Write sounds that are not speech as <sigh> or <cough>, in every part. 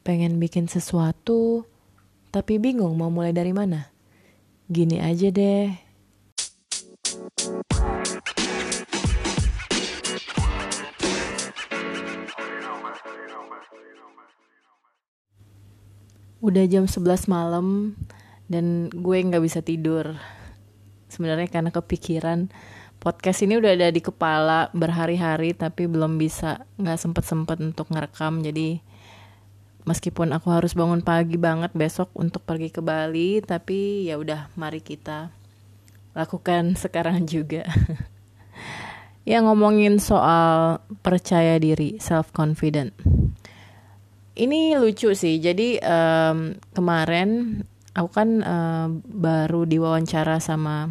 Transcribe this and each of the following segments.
pengen bikin sesuatu, tapi bingung mau mulai dari mana? Gini aja deh. Udah jam 11 malam dan gue nggak bisa tidur. Sebenarnya karena kepikiran podcast ini udah ada di kepala berhari-hari tapi belum bisa nggak sempet sempet untuk ngerekam jadi meskipun aku harus bangun pagi banget besok untuk pergi ke Bali tapi ya udah mari kita lakukan <laughs> sekarang juga. Ya ngomongin soal percaya diri self confident ini lucu sih jadi um, kemarin aku kan uh, baru diwawancara sama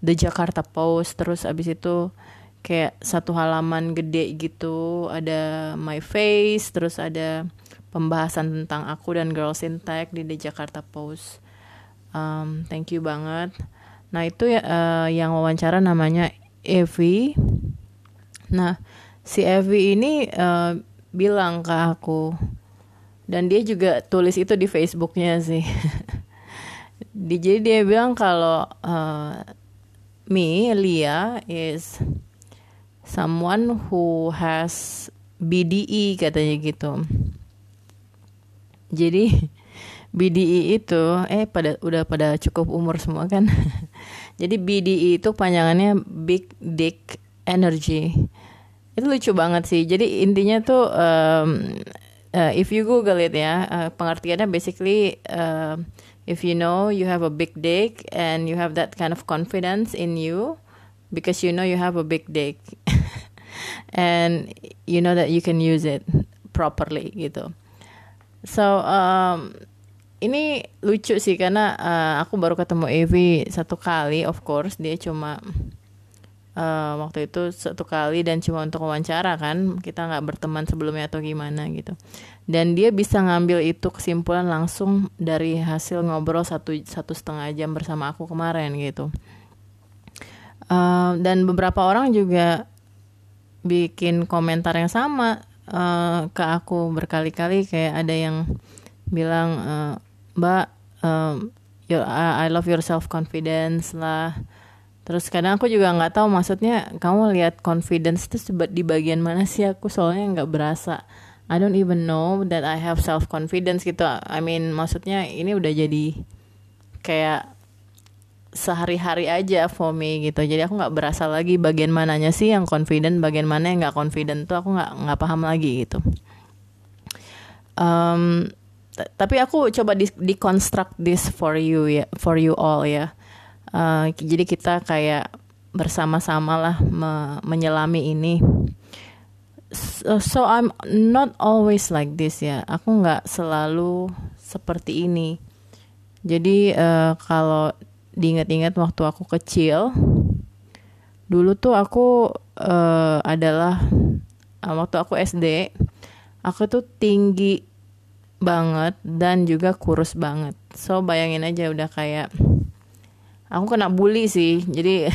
The Jakarta Post terus abis itu kayak satu halaman gede gitu ada my face terus ada pembahasan tentang aku dan Girls in Tech di The Jakarta Post. Um, thank you banget. Nah itu ya uh, yang wawancara namanya Evi. Nah si Evi ini uh, bilang ke aku dan dia juga tulis itu di Facebooknya sih. <laughs> Jadi dia bilang kalau uh, me, Lia, is someone who has BDE katanya gitu. Jadi <laughs> BDE itu eh pada udah pada cukup umur semua kan. <laughs> Jadi BDE itu panjangannya Big Dick Energy. Itu lucu banget sih. Jadi intinya tuh um, uh, if you Google it ya, uh, pengertiannya basically uh, if you know you have a big dick and you have that kind of confidence in you because you know you have a big dick <laughs> and you know that you can use it properly gitu so um, ini lucu sih karena uh, aku baru ketemu Evi satu kali of course. Dia cuma uh, waktu itu satu kali dan cuma untuk wawancara kan. Kita nggak berteman sebelumnya atau gimana gitu. Dan dia bisa ngambil itu kesimpulan langsung dari hasil ngobrol satu satu setengah jam bersama aku kemarin gitu. Uh, dan beberapa orang juga bikin komentar yang sama uh, ke aku berkali-kali kayak ada yang bilang uh, mbak um, your, I love your self confidence lah. Terus kadang aku juga nggak tahu maksudnya kamu lihat confidence itu di bagian mana sih? Aku soalnya nggak berasa. I don't even know that I have self confidence gitu. I mean maksudnya ini udah jadi kayak sehari-hari aja for me gitu. Jadi aku nggak berasa lagi bagian mananya sih yang confident, bagian mana yang nggak confident tuh aku nggak nggak paham lagi gitu. Um, tapi aku coba di deconstruct this for you ya, for you all ya. Uh, jadi kita kayak bersama-sama lah me menyelami ini so, so I'm not always like this ya aku nggak selalu seperti ini jadi uh, kalau diingat-ingat waktu aku kecil. Dulu tuh aku uh, adalah uh, waktu aku SD aku tuh tinggi banget dan juga kurus banget. So bayangin aja udah kayak aku kena bully sih. Jadi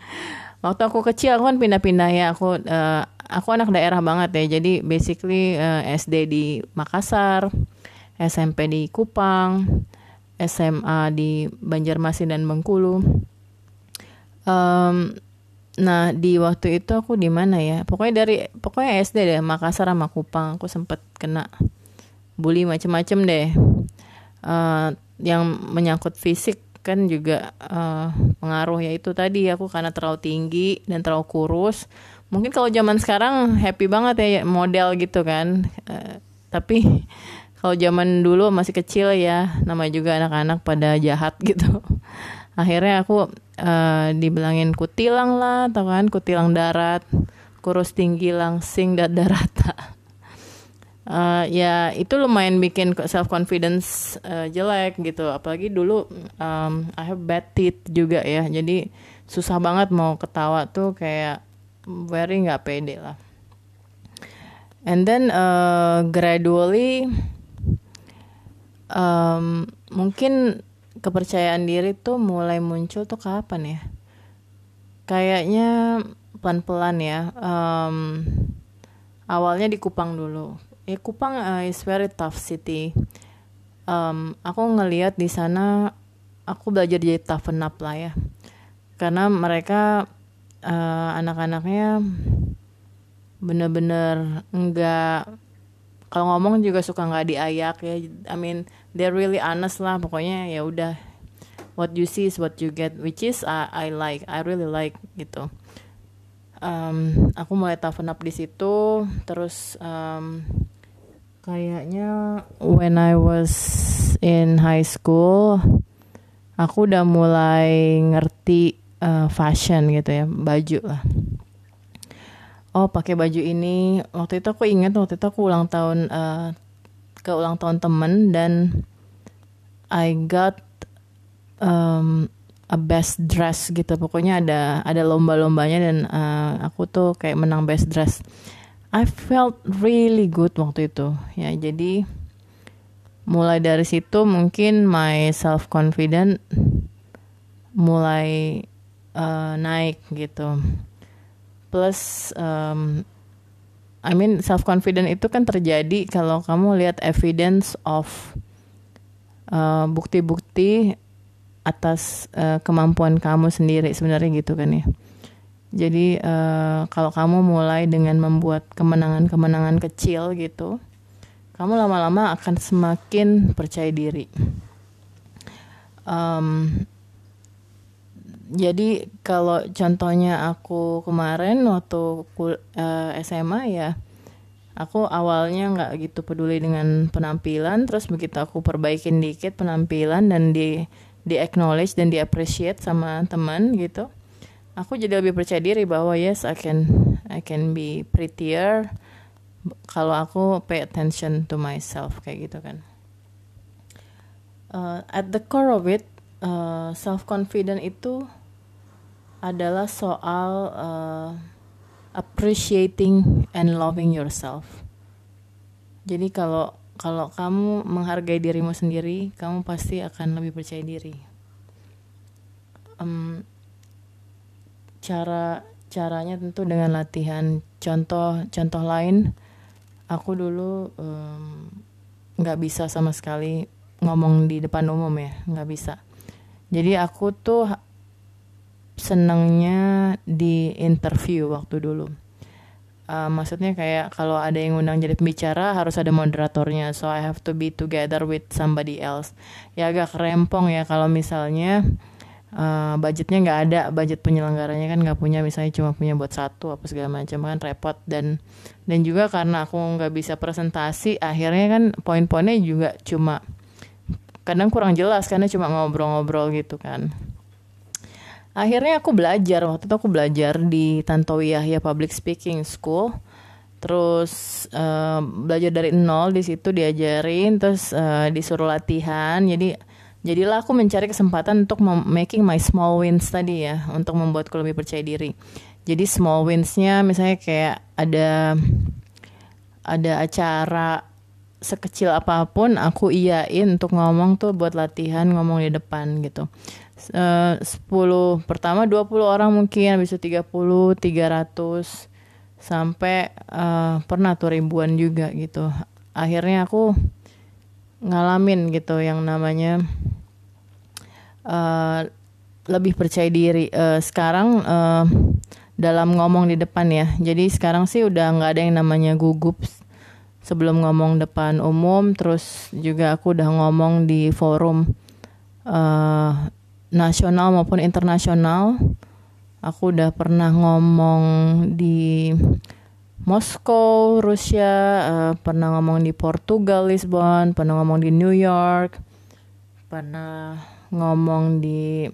<laughs> waktu aku kecil aku kan pindah-pindah ya. Aku uh, aku anak daerah banget ya. Jadi basically uh, SD di Makassar SMP di Kupang SMA di Banjarmasin dan Bengkulu. Um, nah di waktu itu aku di mana ya? Pokoknya dari pokoknya SD deh Makassar sama Kupang aku sempet kena bully macem-macem deh. Uh, yang menyangkut fisik kan juga uh, pengaruh ya itu tadi aku karena terlalu tinggi dan terlalu kurus. Mungkin kalau zaman sekarang happy banget ya model gitu kan. Uh, tapi kalau zaman dulu masih kecil ya nama juga anak-anak pada jahat <laughs> gitu. Akhirnya aku uh, dibilangin kutilang lah tau kan? Kutilang darat kurus tinggi langsing dan darata. Uh, <laughs> ya itu lumayan bikin self confidence uh, jelek gitu. Apalagi dulu um, I have bad teeth juga ya. Jadi susah banget mau ketawa tuh kayak very nggak pede lah. And then uh, gradually um, mungkin kepercayaan diri tuh mulai muncul tuh kapan ya? Kayaknya pelan-pelan ya. Um, awalnya di Kupang dulu. Ya Kupang uh, is very tough city. Um, aku ngelihat di sana aku belajar jadi toughen up lah ya. Karena mereka uh, anak-anaknya bener-bener enggak kalau ngomong juga suka nggak diayak ya. I mean they're really honest lah. Pokoknya ya udah what you see is what you get which is I, I like I really like gitu. Um, aku mulai toughen up di situ terus um, kayaknya when I was in high school aku udah mulai ngerti uh, fashion gitu ya baju lah oh pakai baju ini. Waktu itu aku ingat waktu itu aku ulang tahun uh, ke ulang tahun temen dan I got um, a best dress gitu. Pokoknya ada ada lomba-lombanya dan uh, aku tuh kayak menang best dress. I felt really good waktu itu. Ya jadi mulai dari situ mungkin my self confident mulai uh, naik gitu plus um, I mean self confident itu kan terjadi kalau kamu lihat evidence of uh, bukti-bukti atas uh, kemampuan kamu sendiri sebenarnya gitu kan ya. Jadi uh, kalau kamu mulai dengan membuat kemenangan-kemenangan kecil gitu, kamu lama-lama akan semakin percaya diri. Um, jadi kalau contohnya aku kemarin waktu uh, eh, SMA ya aku awalnya nggak gitu peduli dengan penampilan terus begitu aku perbaikin dikit penampilan dan di di acknowledge dan di appreciate sama teman gitu aku jadi lebih percaya diri bahwa yes I can I can be prettier kalau aku pay attention to myself kayak gitu kan. Uh, at the core of it uh, self confident itu adalah soal uh, appreciating and loving yourself. Jadi kalau kalau kamu menghargai dirimu sendiri, kamu pasti akan lebih percaya diri. Um, cara caranya tentu dengan latihan. Contoh contoh lain, aku dulu nggak um, bisa sama sekali ngomong di depan umum ya, nggak bisa. Jadi aku tuh senangnya di interview waktu dulu. Uh, maksudnya kayak kalau ada yang undang jadi pembicara harus ada moderatornya, so I have to be together with somebody else. Ya agak rempong ya kalau misalnya uh, budgetnya nggak ada, budget penyelenggaranya kan nggak punya, misalnya cuma punya buat satu apa segala macam kan repot. Dan dan juga karena aku nggak bisa presentasi, akhirnya kan poin-poinnya juga cuma kadang kurang jelas karena cuma ngobrol-ngobrol gitu kan akhirnya aku belajar waktu itu aku belajar di Tantowi Yahya Public Speaking School. Terus uh, belajar dari nol di situ diajarin terus uh, disuruh latihan. Jadi jadilah aku mencari kesempatan untuk making my small wins tadi ya untuk membuatku lebih percaya diri. Jadi small winsnya misalnya kayak ada ada acara sekecil apa pun aku iyain untuk ngomong tuh buat latihan ngomong di depan gitu uh, 10 pertama 20 orang mungkin habis itu 30 300 sampai uh, pernah tuh ribuan juga gitu. Akhirnya aku ngalamin gitu yang namanya uh, lebih percaya diri. Uh, sekarang uh, dalam ngomong di depan ya. Jadi sekarang sih udah nggak ada yang namanya gugup. Sebelum ngomong depan umum terus juga aku udah ngomong di forum uh, nasional maupun internasional. Aku udah pernah ngomong di Moskow, Rusia, uh, pernah ngomong di Portugal, Lisbon, pernah ngomong di New York, pernah ngomong di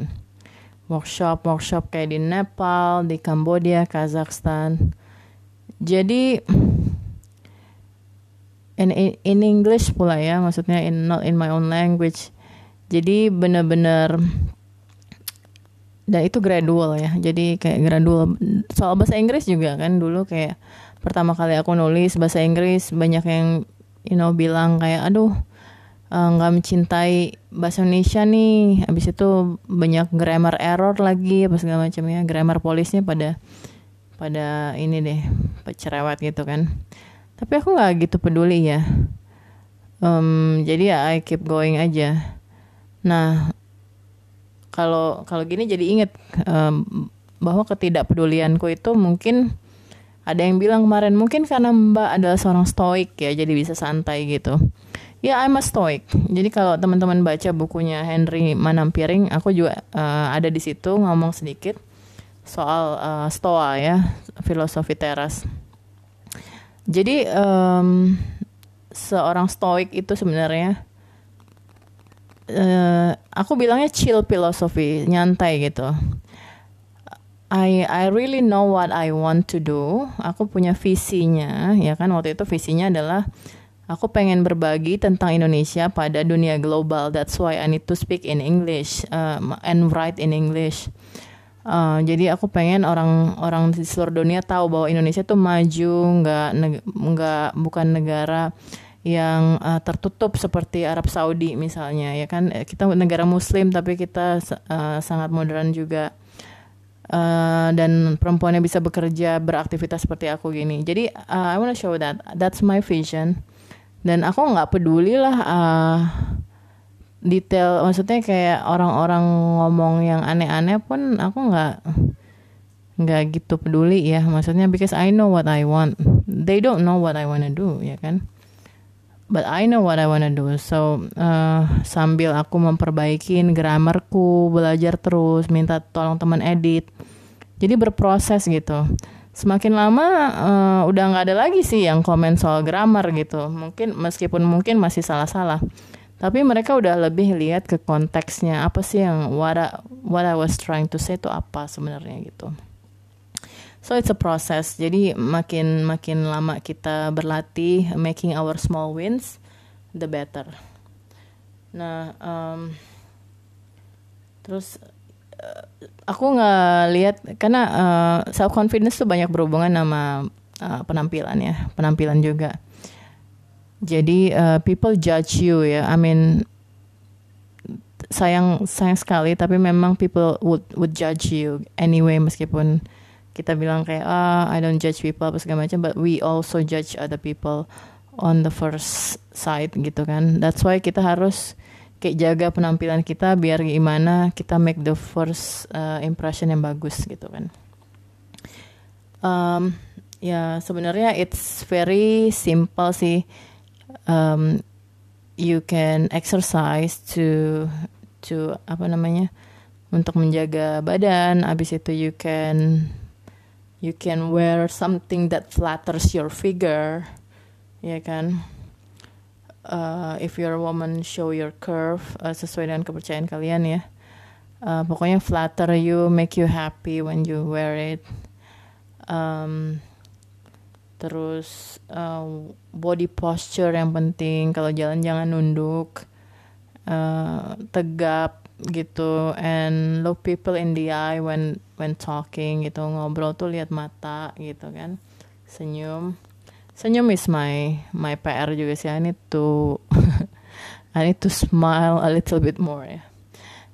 workshop-workshop kayak di Nepal, di Kambodia, Kazakhstan. Jadi in, in English pula ya, maksudnya in not in my own language. Jadi bener-bener dan itu gradual ya. Jadi kayak gradual. Soal bahasa Inggris juga kan dulu kayak pertama kali aku nulis bahasa Inggris banyak yang you know bilang kayak aduh eh, nggak uh, mencintai bahasa Indonesia nih. Habis itu banyak grammar error lagi apa segala macam ya grammar polisnya pada pada ini deh cerewet gitu kan. Tapi aku nggak gitu peduli ya. Um, jadi ya I keep going aja. Nah kalau kalau gini jadi inget um, bahwa ketidakpedulianku itu mungkin ada yang bilang kemarin mungkin karena Mbak adalah seorang stoik ya jadi bisa santai gitu. Ya I'm a stoic jadi kalau teman-teman baca bukunya Henry Manampiring aku juga uh, ada di situ ngomong sedikit soal uh, stoa ya filosofi teras. Jadi um, seorang stoik itu sebenarnya uh, aku bilangnya chill filosofi nyantai gitu I I really know what I want to do. Aku punya visinya, ya kan waktu itu visinya adalah aku pengen berbagi tentang Indonesia pada dunia global. That's why I need to speak in English uh, and write in English. Uh, jadi aku pengen orang-orang di seluruh dunia tahu bahwa Indonesia tuh maju, nggak nggak bukan negara yang uh, tertutup seperti Arab Saudi misalnya, ya kan? Kita negara Muslim tapi kita uh, sangat modern juga. Uh, dan perempuannya bisa bekerja beraktivitas seperti aku gini. Jadi uh, I wanna show that. That's my vision. Dan aku nggak peduli lah uh, detail. Maksudnya kayak orang-orang ngomong yang aneh-aneh pun aku nggak nggak gitu peduli ya. Maksudnya because I know what I want. They don't know what I wanna do ya kan but I know what I wanna do. So uh, sambil aku memperbaikin grammarku, belajar terus, minta tolong teman edit. Jadi berproses gitu. Semakin lama uh, udah nggak ada lagi sih yang komen soal grammar gitu. Mungkin meskipun mungkin masih salah-salah. Tapi mereka udah lebih lihat ke konteksnya apa sih yang what I, what I was trying to say itu apa sebenarnya gitu. So it's a process. Jadi makin makin lama kita berlatih making our small wins, the better. Nah, um, terus uh, aku nggak lihat karena uh, self confidence tuh banyak berhubungan sama uh, penampilan ya, penampilan juga. Jadi uh, people judge you ya. I mean sayang sayang sekali tapi memang people would would judge you anyway meskipun kita bilang kayak ah I don't judge people apa segala macam but we also judge other people on the first sight gitu kan. That's why kita harus kayak jaga penampilan kita biar gimana kita make the first uh, impression yang bagus gitu kan. Um, ya sebenarnya it's very simple sih. Um, you can exercise to to apa namanya untuk menjaga badan. Abis itu you can you can wear something that flatters your figure ya kan? Uh, if you're a woman show your curve uh, sesuai dengan kepercayaan kalian ya. Uh, pokoknya flatter you make you happy when you wear it. Um, terus uh, body posture yang penting kalau jalan jangan nunduk. Uh, tegap gitu. And look people in the eye when when talking gitu ngobrol tuh lihat mata gitu kan. Senyum. Senyum is my my PR juga sih. I need to <laughs> I need to smile a little bit more ya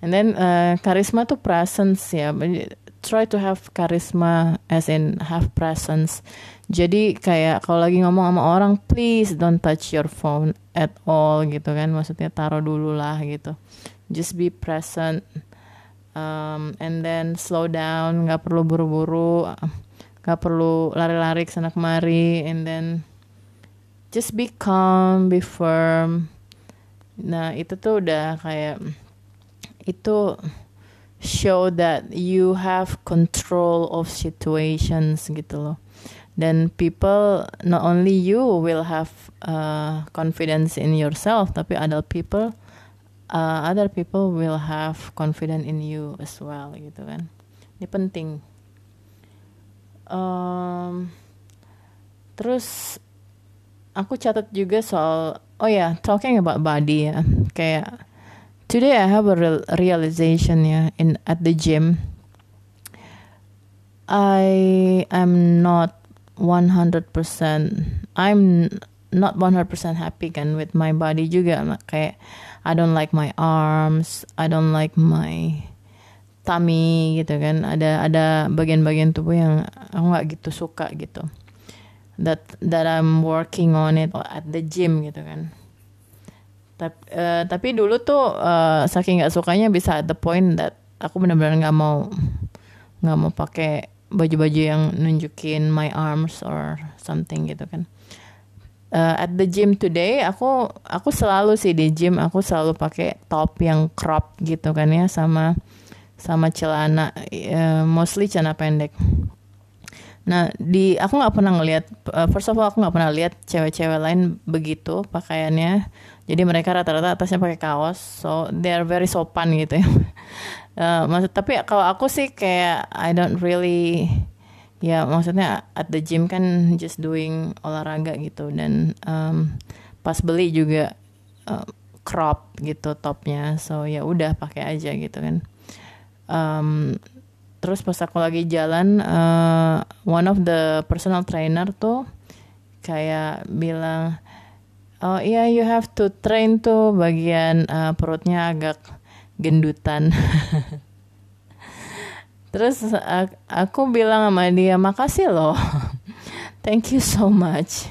and then uh, karisma tuh presence ya try to have charisma as in have presence. Jadi kayak kalau lagi ngomong sama orang please don't touch your phone at all gitu kan. Maksudnya taruh dulu lah gitu just be present um, and then slow down nggak perlu buru-buru nggak perlu lari-lari ke sana kemari and then just be calm be firm. Nah itu tuh udah kayak itu show that you have control of situations gitu loh. Dan people not only you will have uh, confidence in yourself tapi other people uh, other people will have confidence in you as well gitu kan. Ini penting. Um, terus aku catat juga soal oh ya yeah, talking about body ya. Kayak today I have a real realization ya in at the gym. I am not 100% I'm not 100% happy kan with my body juga kayak I don't like my arms, I don't like my tummy gitu kan. Ada ada bagian-bagian tubuh yang aku nggak gitu suka gitu. that that I'm working on it at the gym gitu kan tapi uh, tapi dulu tuh uh, saking nggak sukanya bisa at the point that aku benar-benar nggak mau nggak mau pakai baju-baju yang nunjukin my arms or something gitu kan uh, at the gym today aku aku selalu sih di gym aku selalu pakai top yang crop gitu kan ya sama sama celana uh, mostly celana pendek Nah, di aku nggak pernah ngelihat uh, first of all aku nggak pernah lihat cewek-cewek lain begitu pakaiannya. Jadi mereka rata-rata atasnya pakai kaos, so they are very sopan gitu ya. uh, <laughs> maksud tapi kalau aku sih kayak I don't really ya maksudnya at the gym kan just doing olahraga gitu dan um, pas beli juga uh, crop gitu topnya. So ya udah pakai aja gitu kan. Um, terus pas aku lagi jalan uh, one of the personal trainer tuh kayak bilang oh iya yeah, you have to train tuh. Bagian uh, perutnya agak gendutan <laughs> terus aku bilang sama dia makasih loh <laughs> thank you so much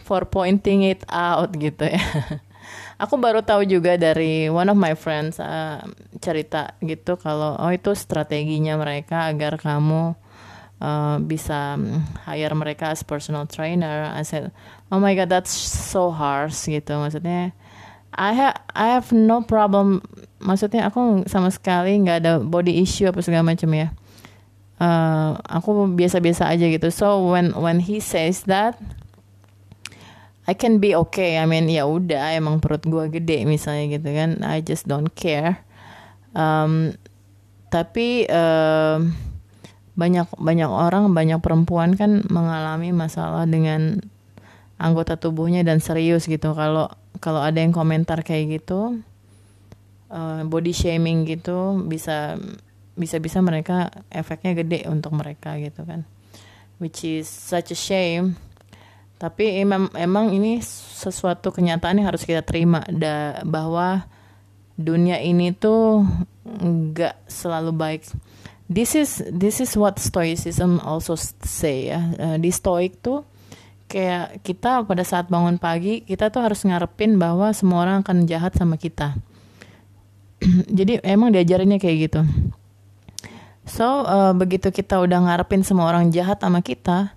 for pointing it out gitu ya <laughs> aku baru tahu juga dari one of my friends uh, cerita gitu kalau oh itu strateginya mereka agar kamu uh, bisa hire mereka as personal trainer. I said, oh my god, that's so harsh gitu. Maksudnya, I have I have no problem. Maksudnya aku sama sekali nggak ada body issue apa segala macam ya. Uh, aku biasa-biasa aja gitu. So when when he says that, I can be okay. I mean ya udah emang perut gue gede misalnya gitu kan. I just don't care. Um, tapi um, banyak banyak orang banyak perempuan kan mengalami masalah dengan anggota tubuhnya dan serius gitu. Kalau kalau ada yang komentar kayak gitu, uh, body shaming gitu bisa bisa-bisa mereka efeknya gede untuk mereka gitu kan. Which is such a shame tapi emang emang ini sesuatu kenyataan yang harus kita terima da, bahwa dunia ini tuh nggak selalu baik. This is this is what stoicism also say ya. Uh, di stoik tuh kayak kita pada saat bangun pagi kita tuh harus ngarepin bahwa semua orang akan jahat sama kita. <clears throat> Jadi emang diajarinnya kayak gitu. So uh, begitu kita udah ngarepin semua orang jahat sama kita,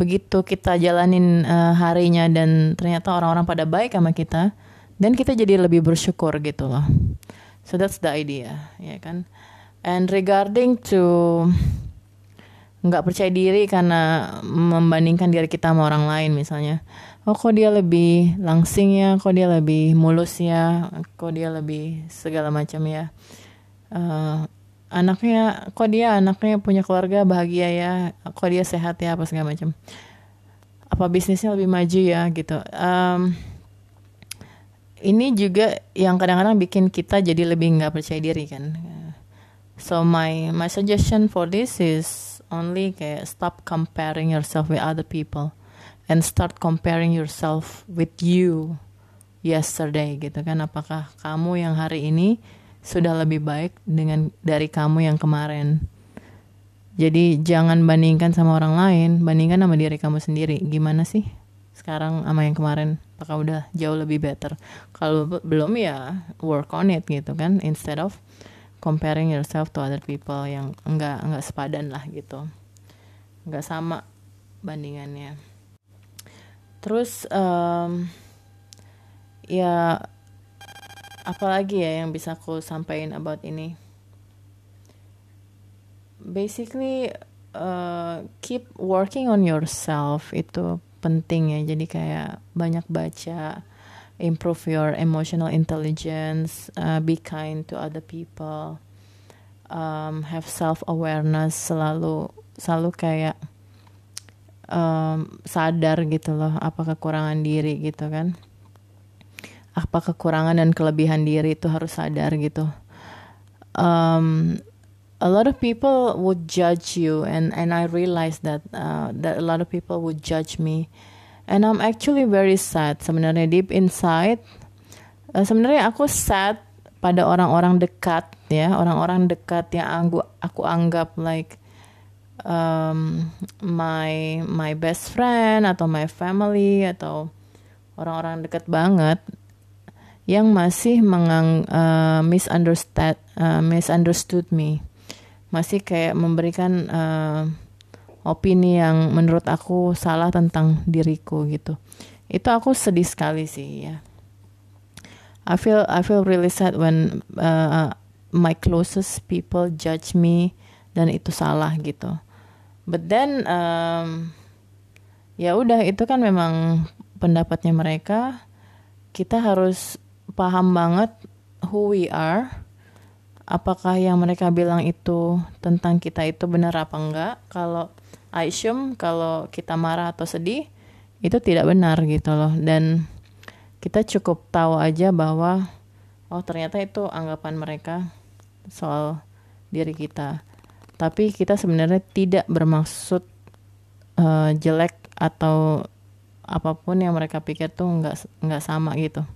begitu kita jalanin uh, harinya dan ternyata orang-orang pada baik sama kita dan kita jadi lebih bersyukur gitu loh so that's the idea ya kan and regarding to nggak percaya diri karena membandingkan diri kita sama orang lain misalnya. Oh kok dia lebih langsing ya? Kok dia lebih mulus ya? Kok dia lebih segala macam ya? Uh, anaknya kok dia anaknya punya keluarga bahagia ya? Kok dia sehat ya? Apa segala macam. Apa bisnisnya lebih maju ya? Gitu. Um, ini juga yang kadang-kadang bikin kita jadi lebih nggak percaya diri kan. So my my suggestion for this is only kayak stop comparing yourself with other people and start comparing yourself with you yesterday gitu kan apakah kamu yang hari ini sudah lebih baik dengan dari kamu yang kemarin. Jadi jangan bandingkan sama orang lain, bandingkan sama diri kamu sendiri. Gimana sih sekarang sama yang kemarin? Apakah udah jauh lebih better? Kalau belum ya work on it gitu kan, instead of comparing yourself to other people yang enggak enggak sepadan lah gitu, enggak sama bandingannya. Terus um, ya apalagi ya yang bisa aku sampaikan about ini? Basically uh, keep working on yourself itu penting ya. Jadi kayak banyak baca improve your emotional intelligence uh, be kind to other people um, have self awareness selalu selalu kayak um, sadar gitu loh apa kekurangan diri gitu kan apa kekurangan dan kelebihan diri itu harus sadar gitu. Um, a lot of people would judge you, and and I realize that uh, that a lot of people would judge me, and I'm actually very sad. Sebenarnya deep inside, uh, sebenarnya aku sad pada orang-orang dekat ya, orang-orang dekat yang aku aku anggap like um, my my best friend atau my family atau orang-orang dekat banget yang masih mengang uh, misunderstood uh, misunderstood me masih kayak memberikan uh, opini yang menurut aku salah tentang diriku gitu. Itu aku sedih sekali sih ya. I feel I feel really sad when uh, my closest people judge me dan itu salah gitu. But then um, ya udah itu kan memang pendapatnya mereka. Kita harus paham banget who we are. Apakah yang mereka bilang itu tentang kita itu benar apa enggak? Kalau assume kalau kita marah atau sedih itu tidak benar gitu loh. Dan kita cukup tahu aja bahwa oh ternyata itu anggapan mereka soal diri kita. Tapi kita sebenarnya tidak bermaksud uh, jelek atau apa pun yang mereka pikir tuh nggak nggak sama gitu.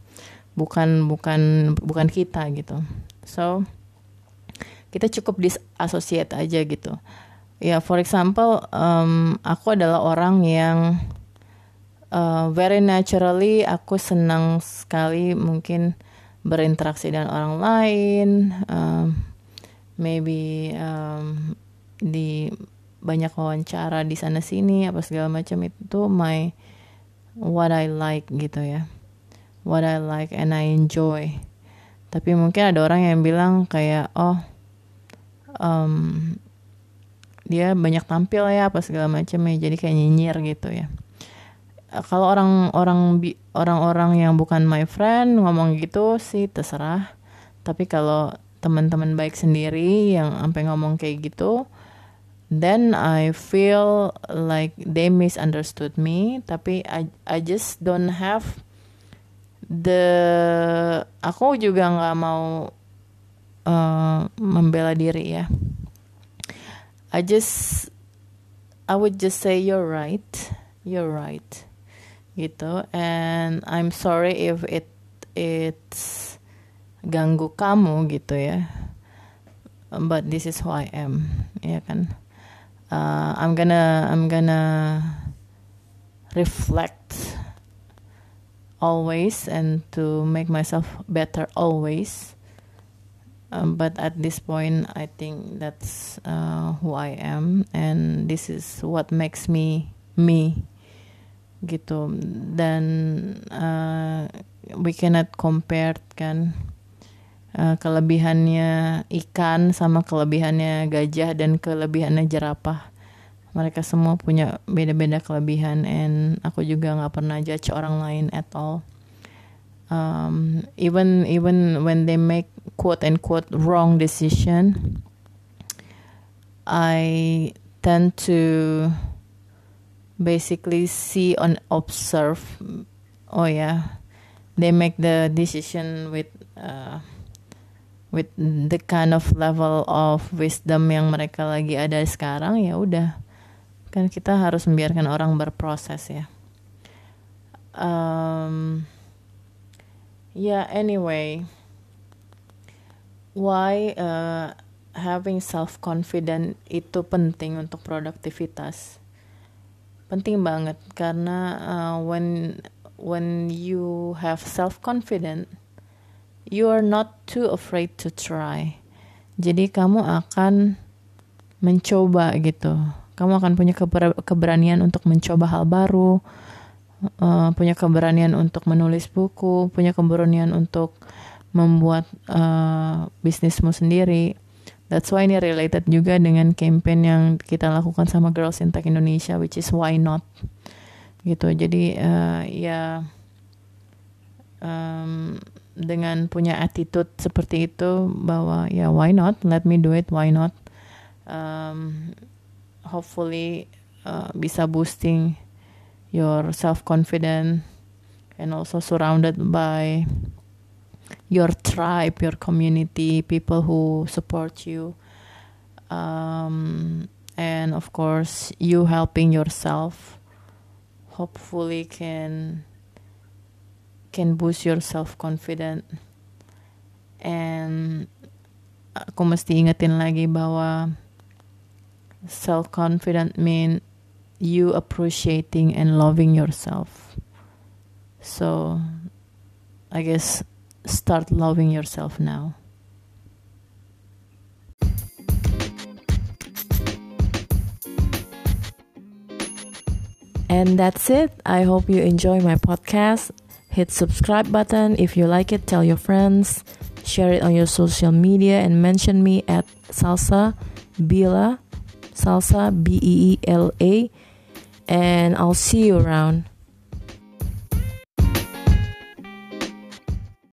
Bukan bukan bukan kita gitu. So kita cukup disassociate aja gitu ya for example um, aku adalah orang yang uh, very naturally aku senang sekali mungkin berinteraksi dengan orang lain um, maybe um, di banyak wawancara di sana sini apa segala macam itu my what I like gitu ya. What I like and I enjoy. Tapi mungkin ada orang yang bilang kayak oh um, dia banyak tampil ya apa segala macam ya jadi kayak nyinyir gitu ya. Kalau orang-orang orang-orang yang bukan my friend ngomong gitu sih terserah. Tapi kalau teman-teman baik sendiri yang sampai ngomong kayak gitu then I feel like they misunderstood me. Tapi I, I just don't have the aku juga nggak mau uh, membela diri ya I just I would just say you're right you're right gitu. And I'm sorry if it it's ganggu kamu gitu ya. But this is who I am ya kan? Uh, I'm gonna I'm gonna reflect always and to make myself better always um, but at this point I think that's uh, who I am. And this is what makes me me. Gitu. Dan uh, we cannot compare kan uh, kelebihannya ikan sama kelebihannya gajah dan kelebihannya jerapah. Mereka semua punya beda-beda kelebihan and aku juga nggak pernah judge orang lain at all. Um, even even when they make quote unquote wrong decision I tend to basically see and observe. Oh yeah. They make the decision with uh, with the kind of level of wisdom yang mereka lagi ada sekarang ya udah. Kan kita harus membiarkan orang berproses ya. Um, ya yeah, anyway why uh, having self confident itu penting untuk produktivitas penting banget karena uh, when when you have self confident you are not too afraid to try. Jadi kamu akan mencoba gitu. Kamu akan punya keber keberanian untuk mencoba hal baru, uh, punya keberanian untuk menulis buku, punya keberanian untuk membuat uh, bisnismu sendiri. That's why ini related juga dengan campaign yang kita lakukan sama Girls in Tech Indonesia, which is why not, gitu. Jadi uh, ya um, dengan punya attitude seperti itu bahwa ya why not let me do it why not um, hopefully uh, bisa boosting your self confidence and also surrounded by your tribe your community people who support you um, and of course you helping yourself hopefully can can boost your self confident and aku mesti ingetin lagi bahwa self confident mean you appreciating and loving yourself. So I guess start loving yourself now. And that's it. I hope you enjoy my podcast. Hit subscribe button if you like it. Tell your friends. Share it on your social media and mention me at Salsa Bila Salsa B E E L A. And I'll see you around.